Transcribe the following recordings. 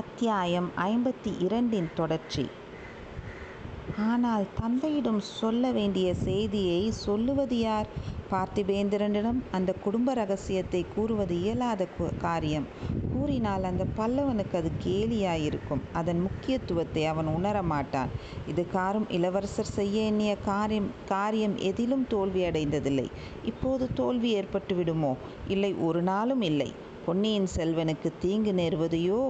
அத்தியாயம் ஐம்பத்தி இரண்டின் தொடர்ச்சி. ஆனால் தந்தையிடம் சொல்ல வேண்டிய செய்தியை சொல்லுவது யார் பார்த்திபேந்திரனிடம் அந்த குடும்ப ரகசியத்தை கூறுவது இயலாத காரியம். கூறினால் அந்த பல்லவனுக்கு அது கேலியாயிருக்கும். அதன் முக்கியத்துவத்தை அவன் உணர மாட்டான். இதுகாரும் இளவரசர் செய்ய எண்ணிய காரியம் காரியம் எதிலும் தோல்வியடைந்ததில்லை. இப்போது தோல்வி ஏற்பட்டு விடுமோ இல்லை ஒரு நாளும் இல்லை. பொன்னியின் செல்வனுக்கு தீங்கு நேர்வதையோ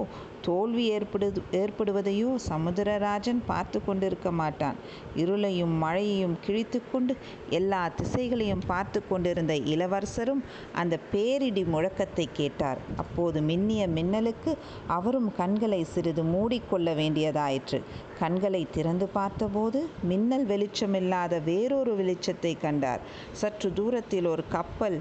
தோல்வி ஏற்படுது ஏற்படுவதையோ சமுத்திரராஜன் பார்த்து கொண்டிருக்க மாட்டான். இருளையும் மழையையும் கிழித்து கொண்டு எல்லா திசைகளையும் பார்த்து கொண்டிருந்த இளவரசரும் அந்த பேரிடி முழக்கத்தை கேட்டார். அப்போது மின்னிய மின்னலுக்கு அவரும் கண்களை சிறிது மூடிக்கொள்ள வேண்டியதாயிற்று. கண்களை திறந்து பார்த்தபோது மின்னல் வெளிச்சமில்லாத வேறொரு வெளிச்சத்தை கண்டார். சற்று தூரத்தில் ஒரு கப்பல்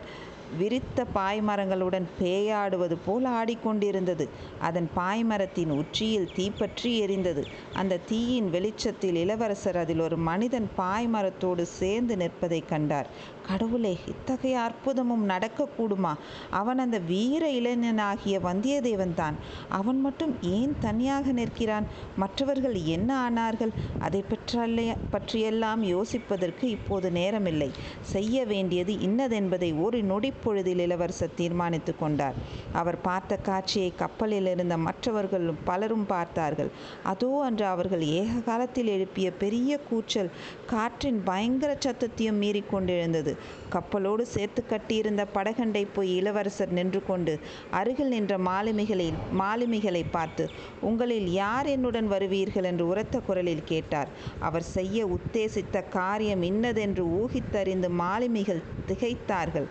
விரித்த பாய்மரங்களுடன் பேயாடுவது போல் ஆடிக்கொண்டிருந்தது. அதன் பாய்மரத்தின் உச்சியில் தீப்பற்றி எரிந்தது. அந்த தீயின் வெளிச்சத்தில் இளவரசர் அதில் ஒரு மனிதன் பாய்மரத்தோடு சேர்ந்து நிற்பதை கண்டார். கடவுளே இத்தகைய அற்புதமும் நடக்கக்கூடுமா? அவன் அந்த வீர இளைஞனாகிய வந்தியத்தேவன் தான் அவன் மட்டும் ஏன் தனியாக நிற்கிறான்? மற்றவர்கள் என்ன ஆனார்கள்? அதை பற்றல்ல பற்றியெல்லாம் யோசிப்பதற்கு இப்போது நேரமில்லை. செய்ய வேண்டியது இன்னதென்பதை ஒரு நொடி நொடிப்பொழுதில் இளவரசர் தீர்மானித்து கொண்டார். அவர் பார்த்த காட்சியை கப்பலில் இருந்த மற்றவர்களும் பலரும் பார்த்தார்கள். அதோ அன்று அவர்கள் ஏக காலத்தில் எழுப்பிய பெரிய கூச்சல் காற்றின் பயங்கர சத்தத்தையும் மீறி கொண்டிருந்தது. கப்பலோடு சேர்த்து கட்டியிருந்த படகண்டை போய் இளவரசர் நின்று கொண்டு அருகில் நின்ற மாலுமிகளை மாலுமிகளை பார்த்து உங்களில் யார் என்னுடன் வருவீர்கள்? என்று உரத்த குரலில் கேட்டார். அவர் செய்ய உத்தேசித்த காரியம் இன்னதென்று ஊகித்தறிந்து மாலுமிகள் திகைத்தார்கள்.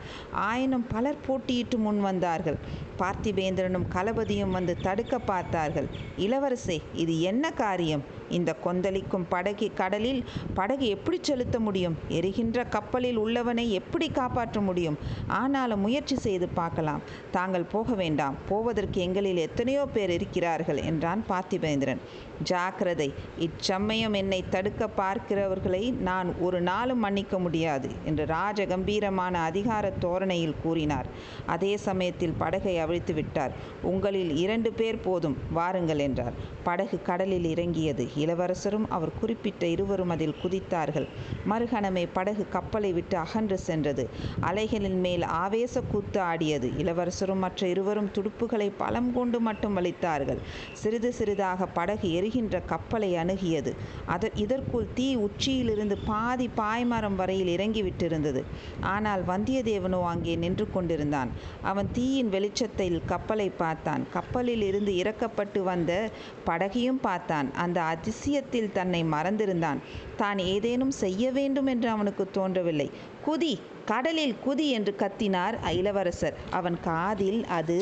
ஆயினும் பலர் போட்டியிட்டு முன் வந்தார்கள். பார்த்திபேந்திரனும் களபதியும் வந்து தடுக்க பார்த்தார்கள். இளவரசே இது என்ன காரியம்? இந்த கொந்தளிக்கும் படகி கடலில் படகு எப்படி செலுத்த முடியும்? எரிகின்ற கப்பலில் உள்ளவனை எப்படி காப்பாற்ற முடியும்? ஆனாலும் முயற்சி செய்து பார்க்கலாம். தாங்கள் போக வேண்டாம். போவதற்கு எங்களில் எத்தனையோ பேர் இருக்கிறார்கள் என்றான் பார்த்திபேந்திரன். ஜாக்கிரதை. இச்சமயம் என்னை தடுக்க பார்க்கிறவர்களை நான் ஒரு நாளும் மன்னிக்க முடியாது என்று ராஜ கம்பீரமான அதிகார தோரணையில் கூறினார். அதே சமயத்தில் படகை அவிழ்த்து விட்டார். உங்களில் இரண்டு பேர் போதும். வாருங்கள் என்றார். படகு கடலில் இறங்கியது இளவரசரும் அவர் குறிப்பிட்ட இருவரும் அதில் குதித்தார்கள். மறுகணமே படகு கப்பலை விட்டு அகன்று சென்றது. அலைகளின் மேல் ஆவேச கூத்து ஆடியது. இளவரசரும் மற்ற இருவரும் துடுப்புகளை பலம் கொண்டு மட்டும் வலித்தார்கள் சிறிது சிறிதாக படகு எரிகின்ற கப்பலை அணுகியது. அத இதற்குள் தீ உச்சியிலிருந்து பாதி பாய்மரம் வரையில் இறங்கிவிட்டிருந்தது. ஆனால் வந்தியத்தேவனோ அங்கே நின்று கொண்டிருந்தான். அவன் தீயின் வெளிச்சத்தில் கப்பலை பார்த்தான். கப்பலில் இருந்து இறக்கப்பட்டு வந்த படகையும் பார்த்தான். அந்த விஷயத்தில் தன்னை மறந்திருந்தான். தான் ஏதேனும் செய்ய வேண்டும் என்று அவனுக்கு தோன்றவில்லை. குதி கடலில் குதி என்று கத்தினார் இளவரசர் அவன் காதில் அது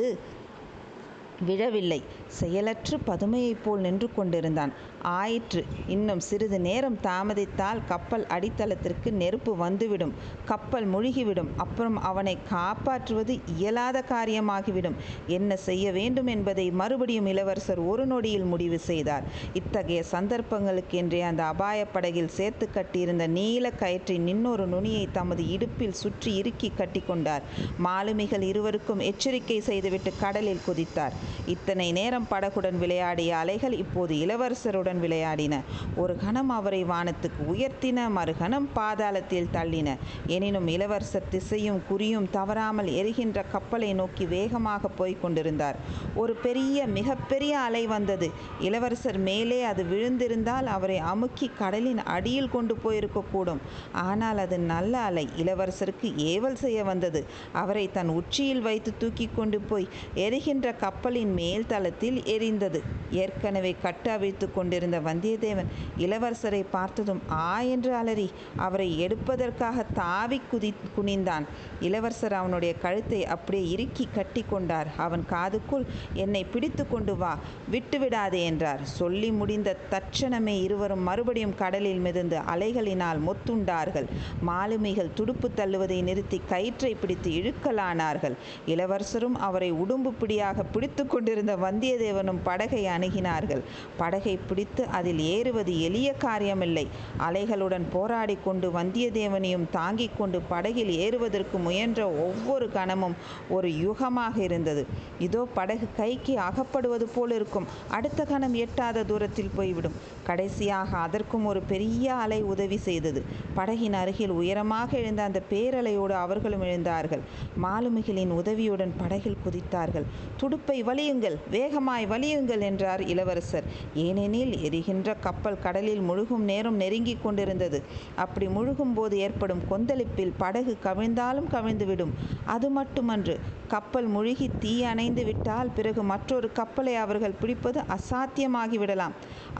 விழவில்லை. செயலற்று பதுமையைப் போல் நின்று கொண்டிருந்தான். ஆயிற்று. இன்னும் சிறிது நேரம் தாமதித்தால் கப்பல் அடித்தளத்திற்கு நெருப்பு வந்துவிடும். கப்பல் முழுகிவிடும். அப்புறம் அவனை காப்பாற்றுவது இயலாத காரியமாகிவிடும். என்ன செய்ய வேண்டும் என்பதை மறுபடியும் இளவரசர் ஒரு நொடியில் முடிவு செய்தார். இத்தகைய சந்தர்ப்பங்களுக்கென்றே அந்த அபாயப் படகில் சேர்த்து கட்டியிருந்த நீல கயிற்றின் இன்னொரு நுனியை தமது இடுப்பில் சுற்றி இறுக்கி கட்டிக்கொண்டார் மாலுமிகள் இருவருக்கும் எச்சரிக்கை செய்துவிட்டு கடலில் குதித்தார். இத்தனை நேரம் படகுடன் விளையாடிய அலைகள் இப்போது இளவரசருடன் விளையாடின. ஒரு கணம் அவரை வானத்துக்கு உயர்த்தின மறுகணம் பாதாளத்தில் தள்ளின. எனினும் இளவரசர் திசையும் குறியும் தவறாமல் எரிகின்ற கப்பலை நோக்கி வேகமாக போய்க் கொண்டிருந்தார். ஒரு பெரிய மிகப்பெரிய அலை வந்தது. இளவரசர் மேலே அது விழுந்திருந்தால் அவரை அமுக்கி கடலின் அடியில் கொண்டு போயிருக்கக்கூடும் ஆனால் அது நல்ல அலை. இளவரசருக்கு ஏவல் செய்ய வந்தது. அவரை தன் உச்சியில் வைத்து தூக்கி கொண்டு போய் எரிகின்ற கப்பலின் மேல் தளத்தில் எரிந்தது. ஏற்கனவே கட்டு அவிழ்த்து கொண்டிருந்த வந்தியத்தேவன் இளவரசரை பார்த்ததும் ஆ என்று அலறி அவரை எடுப்பதற்காக தாவி குதி குனிந்தான். இளவரசர் அவனுடைய கழுத்தை அப்படியே இறுக்கி கட்டி கொண்டார். அவன் காதுக்குள் என்னை பிடித்து கொண்டு வா விட்டுவிடாதே என்றார். சொல்லி முடிந்த தட்சணமே இருவரும் மறுபடியும் கடலில் மிதந்து அலைகளினால் மொத்துண்டார்கள். மாலுமிகள் துடுப்பு தள்ளுவதை நிறுத்தி கயிற்றை பிடித்து இழுக்கலானார்கள். இளவரசரும் அவரை உடும்பு பிடியாக பிடித்து கொண்டிருந்த வந்தியத்தேவனும் படகை அணுகினார்கள். படகை பிடித்து அதில் ஏறுவது எளிய காரியமில்லை. அலைகளுடன் போராடி கொண்டு வந்தியத்தேவனையும் தாங்கிக் கொண்டு படகில் ஏறுவதற்கு முயன்ற ஒவ்வொரு கணமும் ஒரு யுகமாக இருந்தது. இதோ படகு கைக்கு அகப்படுவது போல் இருக்கும். அடுத்த கணம் எட்டாத தூரத்தில் போய்விடும். கடைசியாக அதற்கும் ஒரு பெரிய அலை உதவி செய்தது. படகின் அருகில் உயரமாக எழுந்த அந்த பேரலையோடு அவர்களும் எழுந்தார்கள். மாலுமிகளின் உதவியுடன் படகில் குதித்தார்கள். துடுப்பை வலியுங்கள். வேகம் வேகமாய் வலியுங்கள் என்றார் இளவரசர். ஏனெனில் எரிகின்ற கப்பல் கடலில் முழுகும் நேரம் நெருங்கிக் கொண்டிருந்தது. அப்படி முழுகும் போது ஏற்படும் கொந்தளிப்பில் படகு கவிழ்ந்தாலும் கவிழ்ந்துவிடும். அது மட்டுமன்று கப்பல் முழுகி தீ அணைந்து விட்டால் பிறகு மற்றொரு கப்பலை அவர்கள் பிடிப்பது அசாத்தியமாகிவிடலாம்.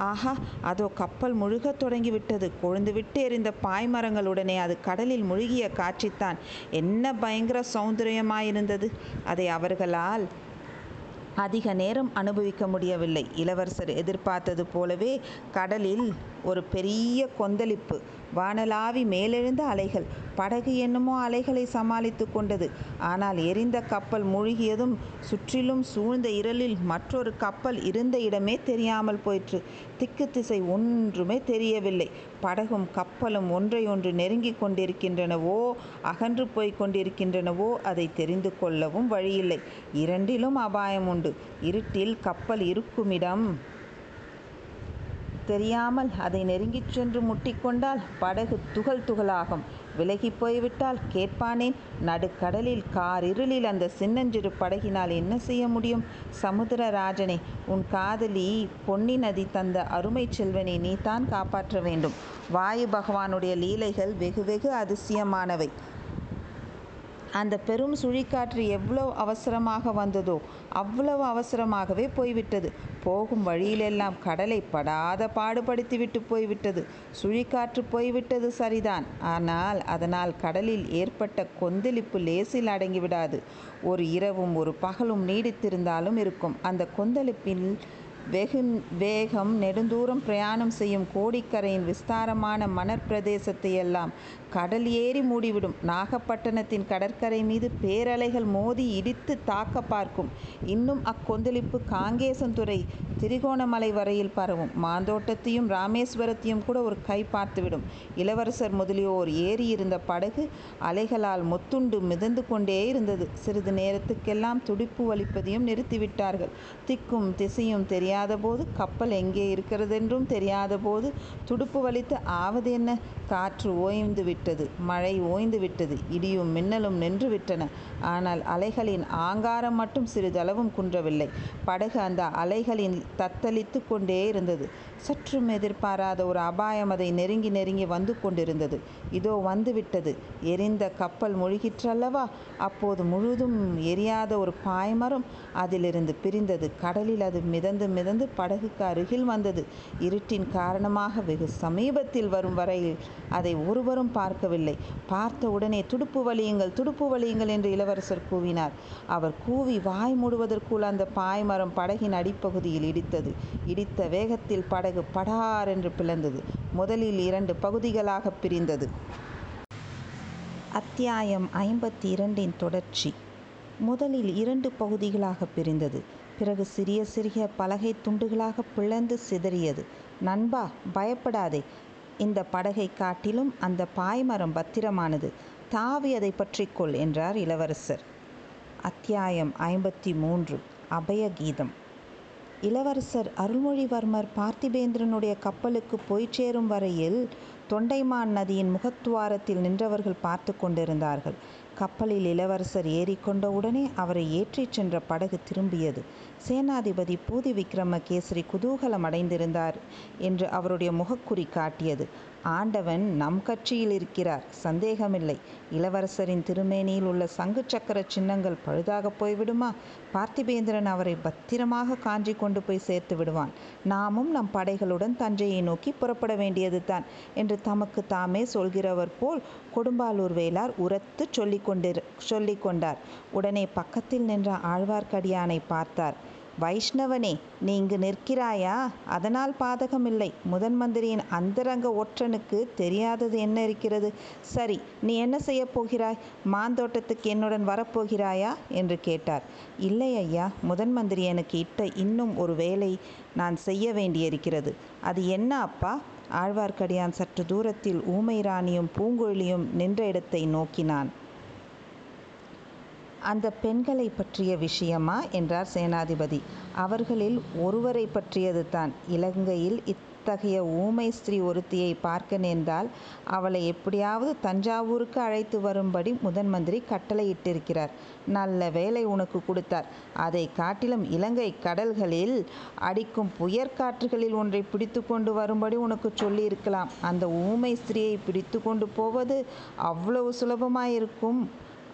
ஆஹா அதோ கப்பல் முழுகத் தொடங்கிவிட்டது. கொழுந்துவிட்டு எரிந்த பாய்மரங்களுடனே அது கடலில் முழுகிய காட்சித்தான். என்ன பயங்கர சௌந்தரியமாயிருந்தது. அதை அவர்களால் அதிக நேரம் அனுபவிக்க முடியவில்லை. இளவரசர் எதிர்பார்த்தது போலவே கடலில் ஒரு பெரிய கொந்தளிப்பு. வானலாவி மேலெழுந்த அலைகள். படகு என்னமோ அலைகளை சமாளித்து கொண்டது. ஆனால் எரிந்த கப்பல் மூழ்கியதும் சுற்றிலும் சூழ்ந்த இருளில் மற்றொரு கப்பல் இருந்த இடமே தெரியாமல் போயிற்று. திக்கு திசை ஒன்றுமே தெரியவில்லை. படகும் கப்பலும் ஒன்றையொன்று நெருங்கிக் கொண்டிருக்கின்றனவோ அகன்று போய் கொண்டிருக்கின்றனவோ அதை தெரிந்து கொள்ளவும் வழியில்லை. இரண்டிலும் அபாயம் உண்டு. இருட்டில் கப்பல் இருக்குமிடம். தெரியாமல் அதை நெருங்கிச் சென்று முட்டிக்கொண்டால் படகு துகள் துகளாகும். விலகி போய்விட்டால் கேட்பானேன் நடுக்கடலில் காரிருளில் அந்த சின்னஞ்சிறு படகினால் என்ன செய்ய முடியும்? சமுத்திரராஜனே உன் காதலி பொன்னி நதி தந்த அருமை செல்வனை நீ தான் காப்பாற்ற வேண்டும். வாயு பகவானுடைய லீலைகள் வெகு வெகு அதிசயமானவை. அந்த பெரும் சுழிக்காற்று எவ்வளவு அவசரமாக வந்ததோ அவ்வளவு அவசரமாகவே போய்விட்டது. போகும் வழியிலெல்லாம் கடலை படாத பாடுபடுத்திவிட்டு போய்விட்டது. சுழிக்காற்று போய்விட்டது சரிதான். ஆனால் அதனால் கடலில் ஏற்பட்ட கொந்தளிப்பு லேசில் அடங்கிவிடாது. ஒரு இரவும் ஒரு பகலும் நீடித்திருந்தாலும் இருக்கும். அந்த கொந்தளிப்பில் வெகு வேகம் நெடுந்தூரம் பிரயாணம் செய்யும் கோடிக்கரையின் விஸ்தாரமான மணற்பிரதேசத்தை எல்லாம் கடல் ஏறி மூடிவிடும். நாகப்பட்டினத்தின் கடற்கரை மீது பேரலைகள் மோதி இடித்து தாக்க பார்க்கும். இன்னும் அக்கொந்தளிப்பு காங்கேசன்துறை திரிகோணமலை வரையில் பரவும். மாந்தோட்டத்தையும் ராமேஸ்வரத்தையும் கூட ஒரு கை பார்த்துவிடும். இளவரசர் முதலியோர் ஏறி இருந்த படகு அலைகளால் மொத்துண்டு மிதந்து கொண்டே இருந்தது. சிறிது நேரத்துக்கெல்லாம் துடிப்பு வலிப்பதையும் நிறுத்திவிட்டார்கள். திக்கும் திசையும் தெரியாத போது கப்பல் எங்கே இருக்கிறதென்றும் தெரியாத போது துடுப்பு வலித்து ஆவது என்ன காற்று ஓய்ந்து விட்டது மழை ஓய்ந்து விட்டது இடியும் மின்னலும் நின்று விட்டன. ஆனால் அலைகளின் ஆங்காரம் மட்டும் சிறிதளவும் குன்றவில்லை. படகு அந்த அலைகளின் தத்தளித்து கொண்டே இருந்தது. சற்றும் எதிர்பாராத ஒரு அபாயம் அதை நெருங்கி நெருங்கி வந்து கொண்டிருந்தது. இதோ வந்துவிட்டது எரிந்த கப்பல் முழுகிற்றல்லவா? அப்போது முழுதும் எரியாத ஒரு பாய்மரம் அதிலிருந்து பிரிந்தது. கடலில் அது மிதந்து மிதந்து படகுக்கு அருகில் வந்தது. இருட்டின் காரணமாக வெகு சமீபத்தில் வரும் வரையில் அதை ஒருவரும் பார்க்கவில்லை. பார்த்த உடனே துடுப்பு வலியுங்கள் துடுப்பு வலியுங்கள் என்று இளவரசர் கூவினார். அவர் கூவி வாய் மூடுவதற்குள் அந்த பாய்மரம் படகின் அடிப்பகுதியில் இடித்தது. இடித்த வேகத்தில் படகு படார் என்று பிளந்தது. முதலில் இரண்டு பகுதிகளாக பிரிந்தது. அத்தியாயம் ஐம்பத்தி இரண்டின் தொடர்ச்சி. முதலில் இரண்டு பகுதிகளாக பிரிந்தது. பிறகு சிறிய சிறிய பலகை துண்டுகளாக பிளந்து சிதறியது. நண்பா பயப்படாதே. இந்த படகை காட்டிலும் அந்த பாய்மரம் பத்திரமானது. தாவி அதை பற்றிக்கொள் என்றார் இளவரசர். அத்தியாயம் ஐம்பத்தி மூன்று அபயகீதம். இளவரசர் அருள்மொழிவர்மர் பார்த்திபேந்திரனுடைய கப்பலுக்கு போய் சேரும் வரையில் தொண்டைமான் நதியின் முகத்துவாரத்தில் நின்றவர்கள் பார்த்து கொண்டிருந்தார்கள். கப்பலில் இளவரசர் ஏறிக்கொண்ட உடனே அவரை ஏற்றிச் சென்ற படகு திரும்பியது. சேனாதிபதி பூதி விக்ரமகேசரி குதூகலம் அடைந்திருந்தார் என்று அவருடைய முகக்குறி காட்டியது. ஆண்டவன் நம் கட்சியில் இருக்கிறார். சந்தேகமில்லை. இளவரசரின் திருமேனியில் உள்ள சங்கு சக்கர சின்னங்கள் பழுதாக போய்விடுமா? பார்த்திபேந்திரன் அவரை பத்திரமாக காஞ்சி கொண்டு போய் சேர்த்து விடுவான். நாமும் நம் படைகளுடன் தஞ்சையை நோக்கி புறப்பட வேண்டியது தான் என்று தமக்கு தாமே சொல்கிறவர் போல் கொடும்பாலூர் வேளார் உரத்து சொல்லிக்கொண்டிரு சொல்லிக்கொண்டார். கொண்டார் உடனே பக்கத்தில் நின்ற ஆழ்வார்க்கடியானை பார்த்தார். வைஷ்ணவனே நீ இங்கு நிற்கிறாயா? அதனால் பாதகமில்லை. முதன் மந்திரியின் அந்தரங்க ஒற்றனுக்கு தெரியாதது என்ன இருக்கிறது? சரி நீ என்ன செய்யப் போகிறாய்? மாந்தோட்டத்துக்கு என்னுடன் வரப்போகிறாயா? என்று கேட்டார். இல்லை ஐயா முதன் மந்திரி எனக்கு இட்ட இன்னும் ஒரு வேலை நான் செய்ய வேண்டியிருக்கிறது. அது என்ன அப்பா? ஆழ்வார்க்கடியான் சற்று தூரத்தில் ஊமை ராணியும் பூங்குழலியும் நின்ற இடத்தை நோக்கினான். அந்த பெண்களை பற்றிய விஷயமா? என்றார் சேனாதிபதி. அவர்களில் ஒருவரை பற்றியது தான். இலங்கையில் இத்தகைய ஊமை ஸ்திரீ ஒருத்தியை பார்க்க நேர்ந்தால் அவளை எப்படியாவது தஞ்சாவூருக்கு அழைத்து வரும்படி முதன் மந்திரி கட்டளையிட்டிருக்கிறார். நல்ல வேலை உனக்கு கொடுத்தார். அதை காட்டிலும் இலங்கை கடல்களில் அடிக்கும் புயற்காற்றுகளில் ஒன்றை பிடித்து கொண்டு வரும்படி உனக்கு சொல்லியிருக்கலாம். அந்த ஊமை ஸ்திரீயை பிடித்து கொண்டு போவது அவ்வளவு சுலபமாயிருக்கும்.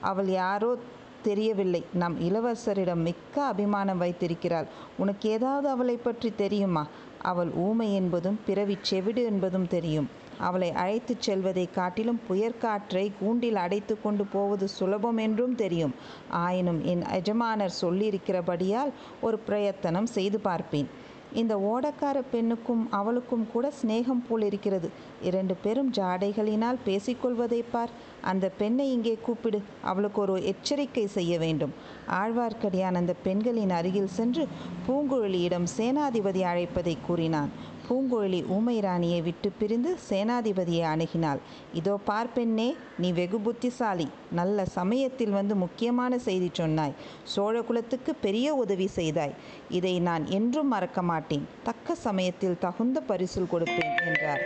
அவள் யாரோ தெரியவில்லை. நம் இளவரசரிடம் மிக்க அபிமானம் வைத்திருக்கிறாள். உனக்கு ஏதாவது அவளை பற்றி தெரியுமா? அவள் ஊமை என்பதும் பிறவி செவிடு என்பதும் தெரியும். அவளை அழைத்துச் செல்வதை காட்டிலும் புயற்காற்றை கூண்டில் அடைத்து கொண்டு போவது சுலபம் என்றும் தெரியும். ஆயினும் என் எஜமானர் சொல்லியிருக்கிறபடியால் ஒரு பிரயத்தனம் செய்து பார்ப்பேன். இந்த ஓடக்கார பெண்ணுக்கும் அவளுக்கும் கூட சிநேகம் போல் இருக்கிறது. இரண்டு பேரும் ஜாடைகளினால் பேசிக்கொள்வதை பார். அந்த பெண்ணை இங்கே கூப்பிடு. அவளுக்கு ஒரு எச்சரிக்கை செய்ய வேண்டும். ஆழ்வார்க்கடியான் அந்த பெண்களின் அருகில் சென்று பூங்குழலியிடம் சேனாதிபதி அழைப்பதை கூறினான். பூங்குழலி ஊமை ராணியை விட்டு பிரிந்து சேனாதிபதியை அணுகினாள். இதோ பார்ப்பெண்ணே நீ வெகு புத்திசாலி. நல்ல சமயத்தில் வந்து முக்கியமான செய்தி சொன்னாய். சோழகுலத்துக்கு பெரிய உதவி செய்தாய். இதை நான் என்றும் மறக்க மாட்டேன். தக்க சமயத்தில் தகுந்த பரிசில் கொடுப்பேன் என்றார்.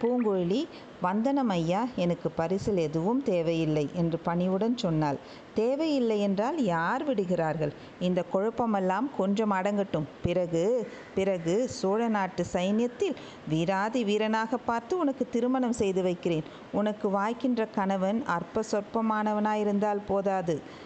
பூங்குழலி வந்தனம் ஐயா எனக்கு பரிசில் எதுவும் தேவையில்லை என்று பணிவுடன் சொன்னாள். தேவையில்லை என்றால் யார் விடுகிறார்கள்? இந்த குழப்பமெல்லாம் கொஞ்சம் அடங்கட்டும். பிறகு பிறகு சோழ நாட்டு சைன்யத்தில் வீராதி வீரனாக பார்த்து உனக்கு திருமணம் செய்து வைக்கிறேன். உனக்கு வாய்க்கின்ற கணவன் அற்ப சொற்பமானவனாயிருந்தால் போதாது.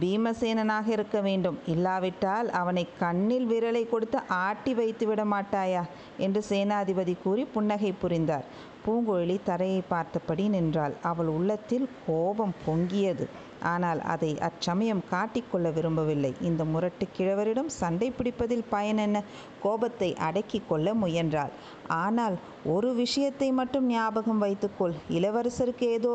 பீமசேனனாக இருக்க வேண்டும். இல்லாவிட்டால் அவனை கண்ணில் விரலை கொடுத்து ஆட்டி வைத்து விட மாட்டாயா என்று சேனாதிபதி கூறி புன்னகை புரிந்தார். பூங்குழலி தரையை பார்த்தபடி நின்றாள். அவள் உள்ளத்தில் கோபம் பொங்கியது. ஆனால் அதை அச்சமயம் காட்டிக்கொள்ள விரும்பவில்லை. இந்த முரட்டு கிழவரிடம் சண்டை பிடிப்பதில் பயன் என்ன? கோபத்தை அடக்கி கொள்ள முயன்றாள். ஆனால் ஒரு விஷயத்தை மட்டும் ஞாபகம் வைத்துக்கொள். இளவரசருக்கு ஏதோ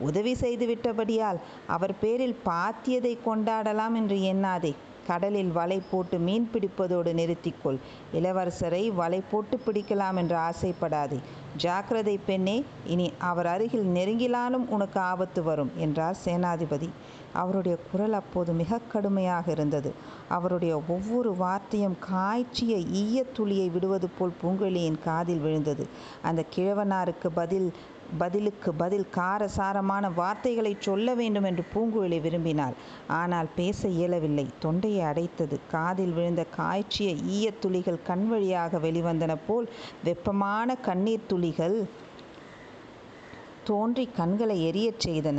உதவி செய்துவிட்டபடியால் அவர் பேரில் பாத்தியதை கொண்டாடலாம் என்று எண்ணாதே. கடலில் வலை போட்டு மீன் பிடிப்பதோடு நிறுத்திக்கொள். இளவரசரை வலை போட்டு பிடிக்கலாம் என்று ஆசைப்படாதே. ஜாக்கிரதை பெண்ணே இனி அவர் அருகில் நெருங்கிலாலும் உனக்கு ஆபத்து வரும் என்றார் சேனாதிபதி. அவருடைய குரல் அப்போது மிக கடுமையாக இருந்தது. அவருடைய ஒவ்வொரு வார்த்தையும் காய்ச்சிய ஈய துளியை விடுவது போல் பூங்குழலியின் காதில் விழுந்தது. அந்த கிழவனாருக்கு பதில் பதிலுக்கு பதில் காரசாரமான வார்த்தைகளை சொல்ல வேண்டும் என்று பூங்குழலி விரும்பினார் ஆனால் பேச இயலவில்லை. தொண்டையை அடைத்தது. காதில் விழுந்த காய்ச்சிய ஈயத் துளிகள் கண் வழியாக வெளிவந்தன போல் வெப்பமான கண்ணீர் துளிகள் தோன்றி கண்களை எரியச் செய்தன.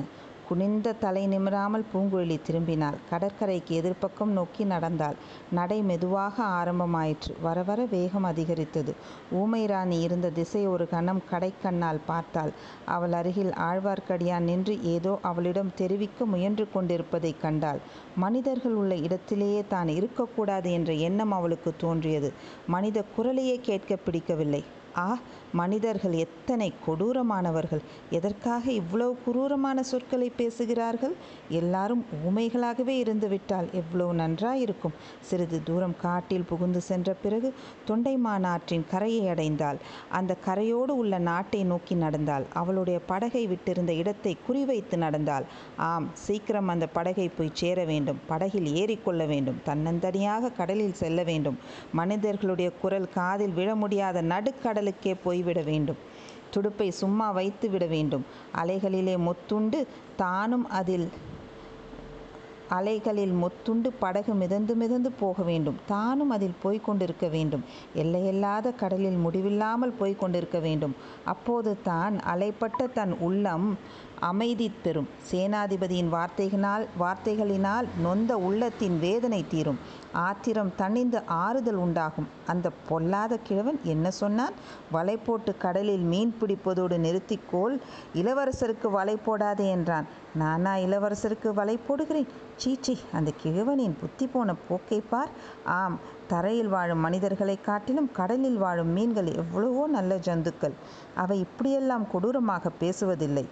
குனிந்த தலை நிமிராமல் பூங்குழலி திரும்பினாள். கடற்கரைக்கு எதிர்ப்பக்கம் நோக்கி நடந்தாள். நடை மெதுவாக ஆரம்பமாயிற்று. வர வர வேகம் அதிகரித்தது. ஊமை ராணி இருந்த திசை ஒரு கணம் கடைக்கண்ணால் பார்த்தாள். அவள் அருகில் ஆழ்வார்க்கடியான் நின்று ஏதோ அவளிடம் தெரிவிக்க முயன்று கொண்டிருப்பதைக் கண்டாள். மனிதர்கள் உள்ள இடத்திலேயே தான் இருக்கக்கூடாது என்ற எண்ணம் அவளுக்கு தோன்றியது. மனித குரலையே கேட்க பிடிக்கவில்லை. ஆ மனிதர்கள் எத்தனை கொடூரமானவர்கள்? எதற்காக இவ்வளவு குரூரமான சொற்களை பேசுகிறார்கள்? எல்லாரும் ஊமைகளாகவே இருந்துவிட்டால் எவ்வளவு நன்றாயிருக்கும். சிறிது தூரம் காட்டில் புகுந்து சென்ற பிறகு தொண்டைமான் ஆற்றின் கரையை அடைந்தாள். அந்த கரையோடு உள்ள நாட்டை நோக்கி நடந்தாள். அவளுடைய படகை விட்டிருந்த இடத்தை குறிவைத்து நடந்தாள். ஆம் சீக்கிரம் அந்த படகை போய் சேர வேண்டும். படகில் ஏறிக்கொள்ள வேண்டும். தன்னந்தனியாக கடலில் செல்ல வேண்டும். மனிதர்களுடைய குரல் காதில் விழ முடியாத நடுக்கடலுக்கே போய் போய்விட வேண்டும். துடுப்பை சும்மா வைத்து விட வேண்டும். அலைகளிலே மொத்துண்டு தானும் அதில் அலைகளில் மொத்துண்டு படகு மிதந்து மிதந்து போக வேண்டும். தானும் அதில் போய்க் கொண்டிருக்க வேண்டும். எல்லையில்லாத கடலில் முடிவில்லாமல் போய்க் கொண்டிருக்க வேண்டும். அப்போது தான் அலைப்பட்ட தன் உள்ளம் அமைதி பெறும் சேனாதிபதியின் வார்த்தைகளால் வார்த்தைகளினால் நொந்த உள்ளத்தின் வேதனை தீரும். ஆத்திரம் தணிந்து ஆறுதல் உண்டாகும். அந்த பொல்லாத கிழவன் என்ன சொன்னான்? வலை போட்டு கடலில் மீன் பிடிப்பதோடு நிறுத்திக்கோள் இளவரசருக்கு வலை போடாதே என்றான். நானா இளவரசருக்கு வலை போடுகிறேன்? சீச்சி அந்த கிழவனின் புத்தி போன போக்கை பார். ஆம் தரையில் வாழும் மனிதர்களை காட்டிலும் கடலில் வாழும் மீன்கள் எவ்வளவோ நல்ல ஜந்துக்கள். அவை இப்படியெல்லாம் கொடூரமாக பேசுவதில்லை.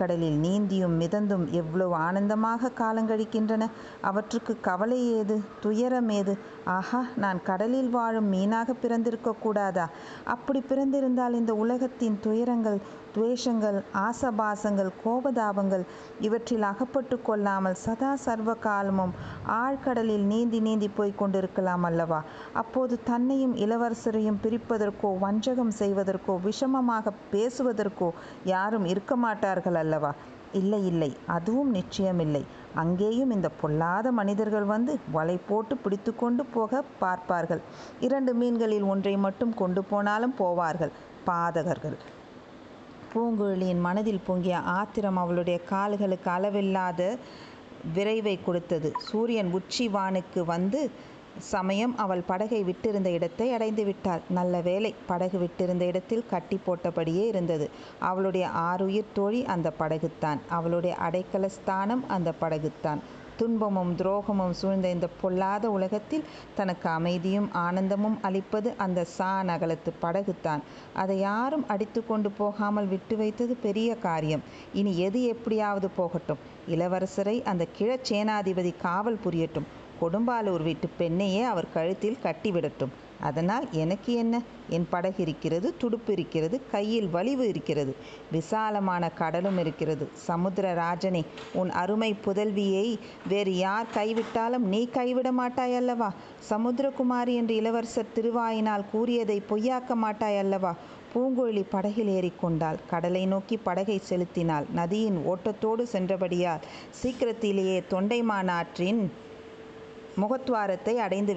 கடலில் நீந்தியும் மிதந்தும் எவ்வளவு ஆனந்தமாக காலங்கழிக்கின்றன அவற்றுக்கு கவலை ஏது? துயரம் ஏது? ஆஹா நான் கடலில் வாழும் மீனாக பிறந்திருக்க கூடாதா? அப்படி பிறந்திருந்தால் இந்த உலகத்தின் துயரங்கள் துவேஷங்கள் ஆசபாசங்கள் கோபதாபங்கள் இவற்றில் அகப்பட்டு கொள்ளாமல் சதா சர்வ காலமும் ஆழ்கடலில் நீந்தி நீந்தி போய் கொண்டிருக்கலாம் அல்லவா? அப்போது தன்னையும் இளவரசரையும் பிரிப்பதற்கோ வஞ்சகம் செய்வதற்கோ விஷமமாக பேசுவதற்கோ யாரும் இருக்க மாட்டார்கள் அல்லவா? இல்லை இல்லை அதுவும் நிச்சயமில்லை. அங்கேயும் இந்த பொல்லாத மனிதர்கள் வந்து வலை போட்டு பிடித்து கொண்டு போக பார்ப்பார்கள். இரண்டு மீன்களில் ஒன்றை மட்டும் கொண்டு போனாலும் போவார்கள். பாதகர்கள். பூங்குழலியின் மனதில் பொங்கிய ஆத்திரம் அவளுடைய கால்களுக்கு அளவில்லாத விரைவை கொடுத்தது. சூரியன் உச்சி வானுக்கு வந்து சமயம் அவள் படகை விட்டிருந்த இடத்தை அடைந்து விட்டாள். நல்ல வேலை படகு விட்டிருந்த இடத்தில் கட்டி போட்டபடியே இருந்தது. அவளுடைய ஆறுயிர் தோழி அந்த படகுத்தான். அவளுடைய அடைக்கல ஸ்தானம் அந்த படகுத்தான். துன்பமும் துரோகமும் சூழ்ந்த இந்த பொல்லாத உலகத்தில் தனக்கு அமைதியும் ஆனந்தமும் அளிப்பது அந்த சா நகலத்து படகுத்தான். அதை யாரும் அடித்து கொண்டு போகாமல் விட்டு வைத்தது பெரிய காரியம். இனி எது எப்படியாவது போகட்டும். இளவரசரை அந்த கிழச்சேனாதிபதி காவல் புரியட்டும். கொடும்பாலூர் வீட்டு பெண்ணையே அவர் கழுத்தில் கட்டிவிடட்டும். அதனால் எனக்கு என்ன? என் படகு இருக்கிறது துடுப்பு இருக்கிறது கையில் வலிவு இருக்கிறது விசாலமான கடலும் இருக்கிறது. சமுத்திரராஜனே உன் அருமை புதல்வியை வேறு யார் கைவிட்டாலும் நீ கைவிட மாட்டாய் அல்லவா? சமுத்திரகுமாரி என்று இளவரசர் திருவாயினால் கூறியதை பொய்யாக்க மாட்டாய் அல்லவா? பூங்குழலி படகில் ஏறிக்கொண்டாள். கடலை நோக்கி படகை செலுத்தினாள். நதியின் ஓட்டத்தோடு சென்றபடியால் சீக்கிரத்திலேயே தொண்டைமான் ஆற்றின் முகத்துவாரத்தை அடைந்து